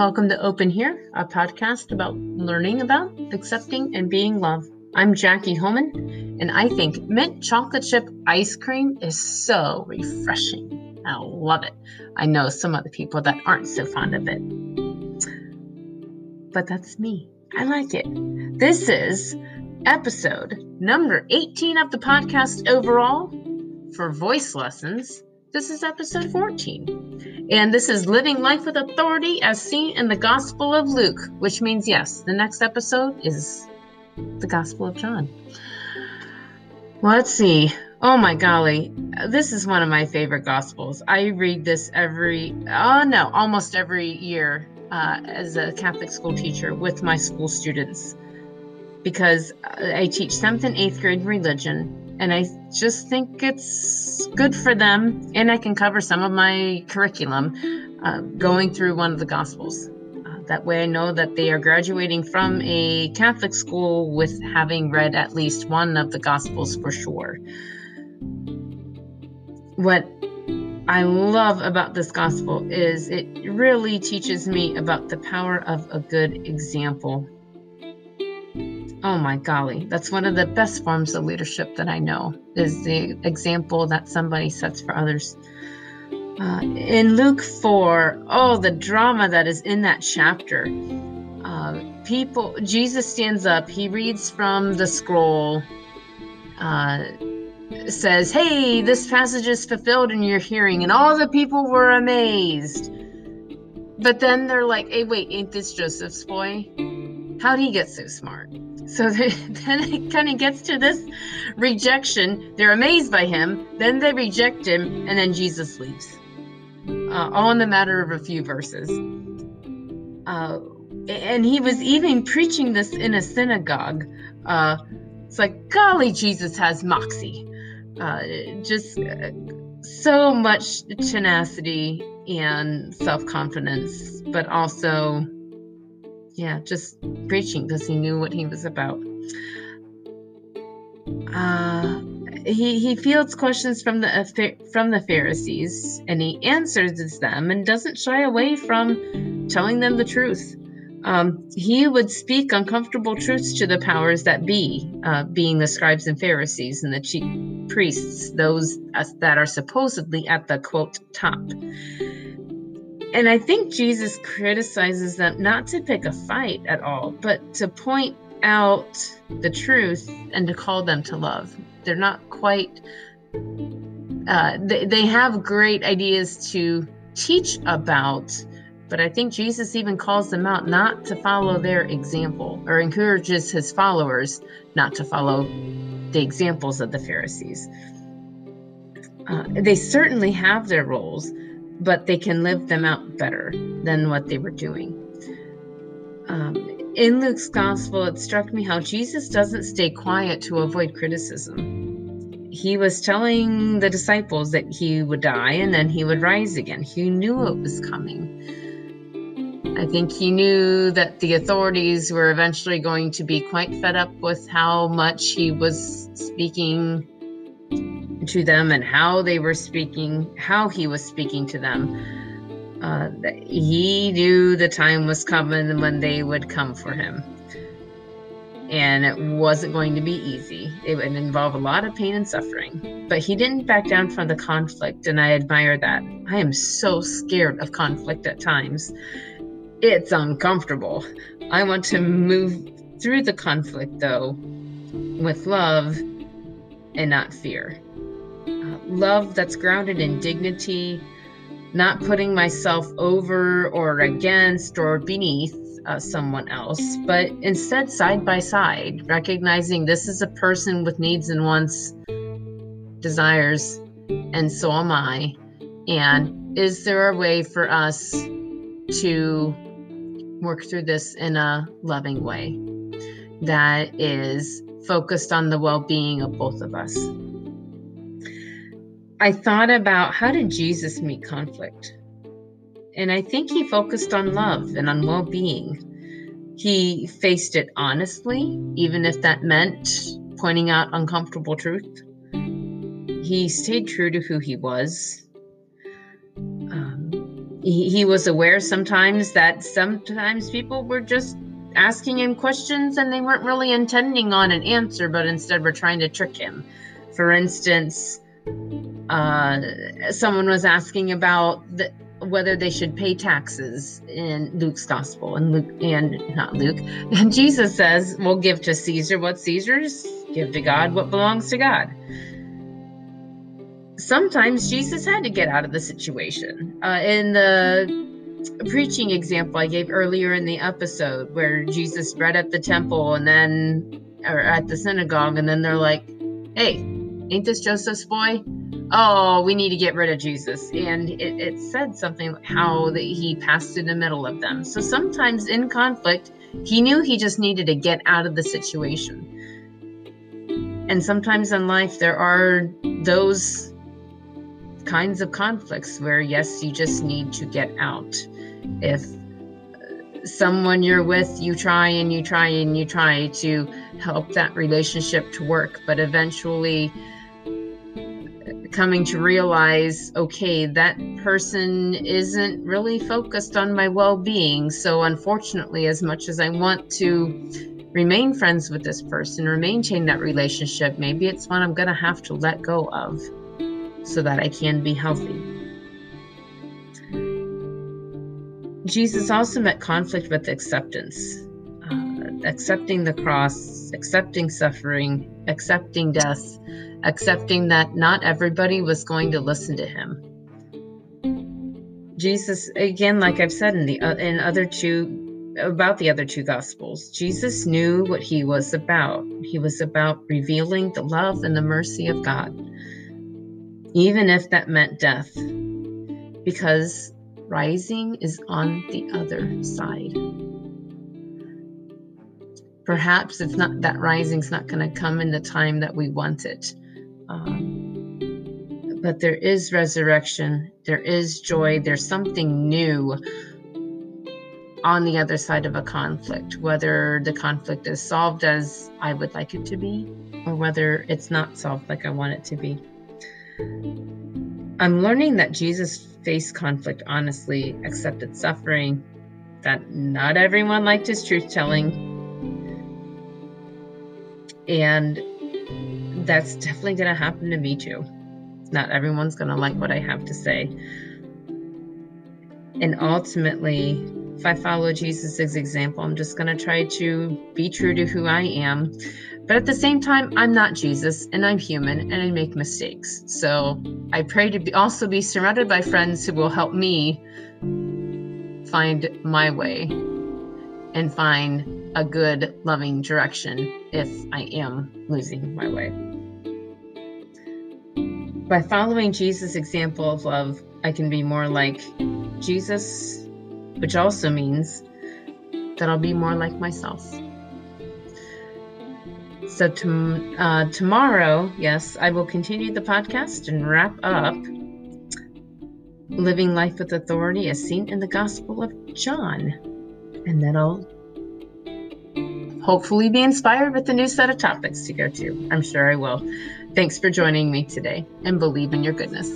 Welcome to Open Here, a podcast about learning about, accepting, and being love. I'm Jackie Holman, and I think mint chocolate chip ice cream is so refreshing. I love it. I know some other people that aren't so fond of it, but that's me. I like it. This is episode number 18 of the podcast overall for voice lessons. This is episode 14. And this is Living Life with Authority as seen in the Gospel of Luke, which means, yes, the next episode is the Gospel of John. Let's see. Oh my golly, this is one of my favorite Gospels. I read this every, oh no, almost every year uh, as a Catholic school teacher with my school students because I teach seventh and eighth grade religion and I just think it's good for them. And I can cover some of my curriculum uh, going through one of the Gospels. Uh, that way, I know that they are graduating from a Catholic school with having read at least one of the Gospels for sure. What I love about this Gospel is it really teaches me about the power of a good example Oh my golly, that's one of the best forms of leadership that I know is the example that somebody sets for others. Uh, in Luke 4, oh, the drama that is in that chapter. Uh, people, Jesus stands up, he reads from the scroll, uh, says, Hey, this passage is fulfilled in your hearing, and all the people were amazed. But then they're like, Hey, wait, ain't this Joseph's boy? How'd he get so smart? So then it kind of gets to this rejection. They're amazed by him, then they reject him, and then Jesus leaves. Uh, all in the matter of a few verses. Uh, and he was even preaching this in a synagogue. Uh, it's like, golly, Jesus has moxie. Uh, just uh, so much tenacity and self confidence, but also yeah, just preaching because he knew what he was about. Uh, he he fields questions from the from the Pharisees and he answers them and doesn't shy away from telling them the truth. Um, he would speak uncomfortable truths to the powers that be, uh, being the scribes and Pharisees and the chief priests, those that are supposedly at the quote top. And I think Jesus criticizes them not to pick a fight at all, but to point out the truth and to call them to love. They're not quite, uh, they, they have great ideas to teach about, but I think Jesus even calls them out not to follow their example or encourages his followers not to follow the examples of the Pharisees. Uh, they certainly have their roles, but they can live them out better than what they were doing. Um, in Luke's gospel, it struck me how Jesus doesn't stay quiet to avoid criticism. He was telling the disciples that he would die and then he would rise again. He knew it was coming. I think he knew that the authorities were eventually going to be quite fed up with how much he was speaking to them and how they were speaking, how he was speaking to them. Uh, he knew the time was coming when they would come for him. And it wasn't going to be easy. It would involve a lot of pain and suffering. But he didn't back down from the conflict, and I admire that. I am so scared of conflict at times. It's uncomfortable. I want to move through the conflict, though, with love and not fear love that's grounded in dignity, not putting myself over or against or beneath uh, someone else, but instead side by side, recognizing this is a person with needs and wants, desires, and so am I. And is there a way for us to work through this in a loving way that is focused on the well being of both of us? I thought about how did Jesus meet conflict? And I think he focused on love and on well being. He faced it honestly, even if that meant pointing out uncomfortable truth. He stayed true to who he was. Um, he, he was aware sometimes that sometimes people were just asking him questions and they weren't really intending on an answer, but instead were trying to trick him. For instance, uh, someone was asking about the, whether they should pay taxes in Luke's gospel, and Luke and not Luke, and Jesus says, "We'll give to Caesar what Caesar's, give to God what belongs to God." Sometimes Jesus had to get out of the situation. Uh, in the preaching example I gave earlier in the episode, where Jesus read at the temple and then, or at the synagogue, and then they're like, "Hey, ain't this Joseph's boy?" oh, we need to get rid of Jesus. And it, it said something how that he passed in the middle of them. So sometimes in conflict, he knew he just needed to get out of the situation. And sometimes in life, there are those kinds of conflicts where, yes, you just need to get out. If someone you're with, you try and you try and you try to help that relationship to work, but eventually, coming to realize okay, that person isn't really focused on my well being. So, unfortunately, as much as I want to remain friends with this person or maintain that relationship, maybe it's one I'm going to have to let go of so that I can be healthy. Jesus also met conflict with acceptance, uh, accepting the cross, accepting suffering, accepting death, accepting that not everybody was going to listen to him. Jesus, again, like I've said in the uh, in other two about the other two gospels, Jesus knew what he was about. He was about revealing the love and the mercy of God, even if that meant death, because rising is on the other side perhaps it's not that rising's not going to come in the time that we want it um, but there is resurrection, there is joy, there's something new on the other side of a conflict, whether the conflict is solved as I would like it to be, or whether it's not solved like I want it to be. I'm learning that Jesus faced conflict honestly, accepted suffering, that not everyone liked his truth telling, and that's definitely going to happen to me too. Not everyone's going to like what I have to say. And ultimately, if I follow Jesus' example, I'm just going to try to be true to who I am. But at the same time, I'm not Jesus and I'm human and I make mistakes. So I pray to be, also be surrounded by friends who will help me find my way and find a good, loving direction if I am losing my way. By following Jesus' example of love, I can be more like Jesus, which also means that I'll be more like myself. So, to, uh, tomorrow, yes, I will continue the podcast and wrap up Living Life with Authority as seen in the Gospel of John. And then I'll hopefully be inspired with a new set of topics to go to. I'm sure I will. Thanks for joining me today and believe in your goodness.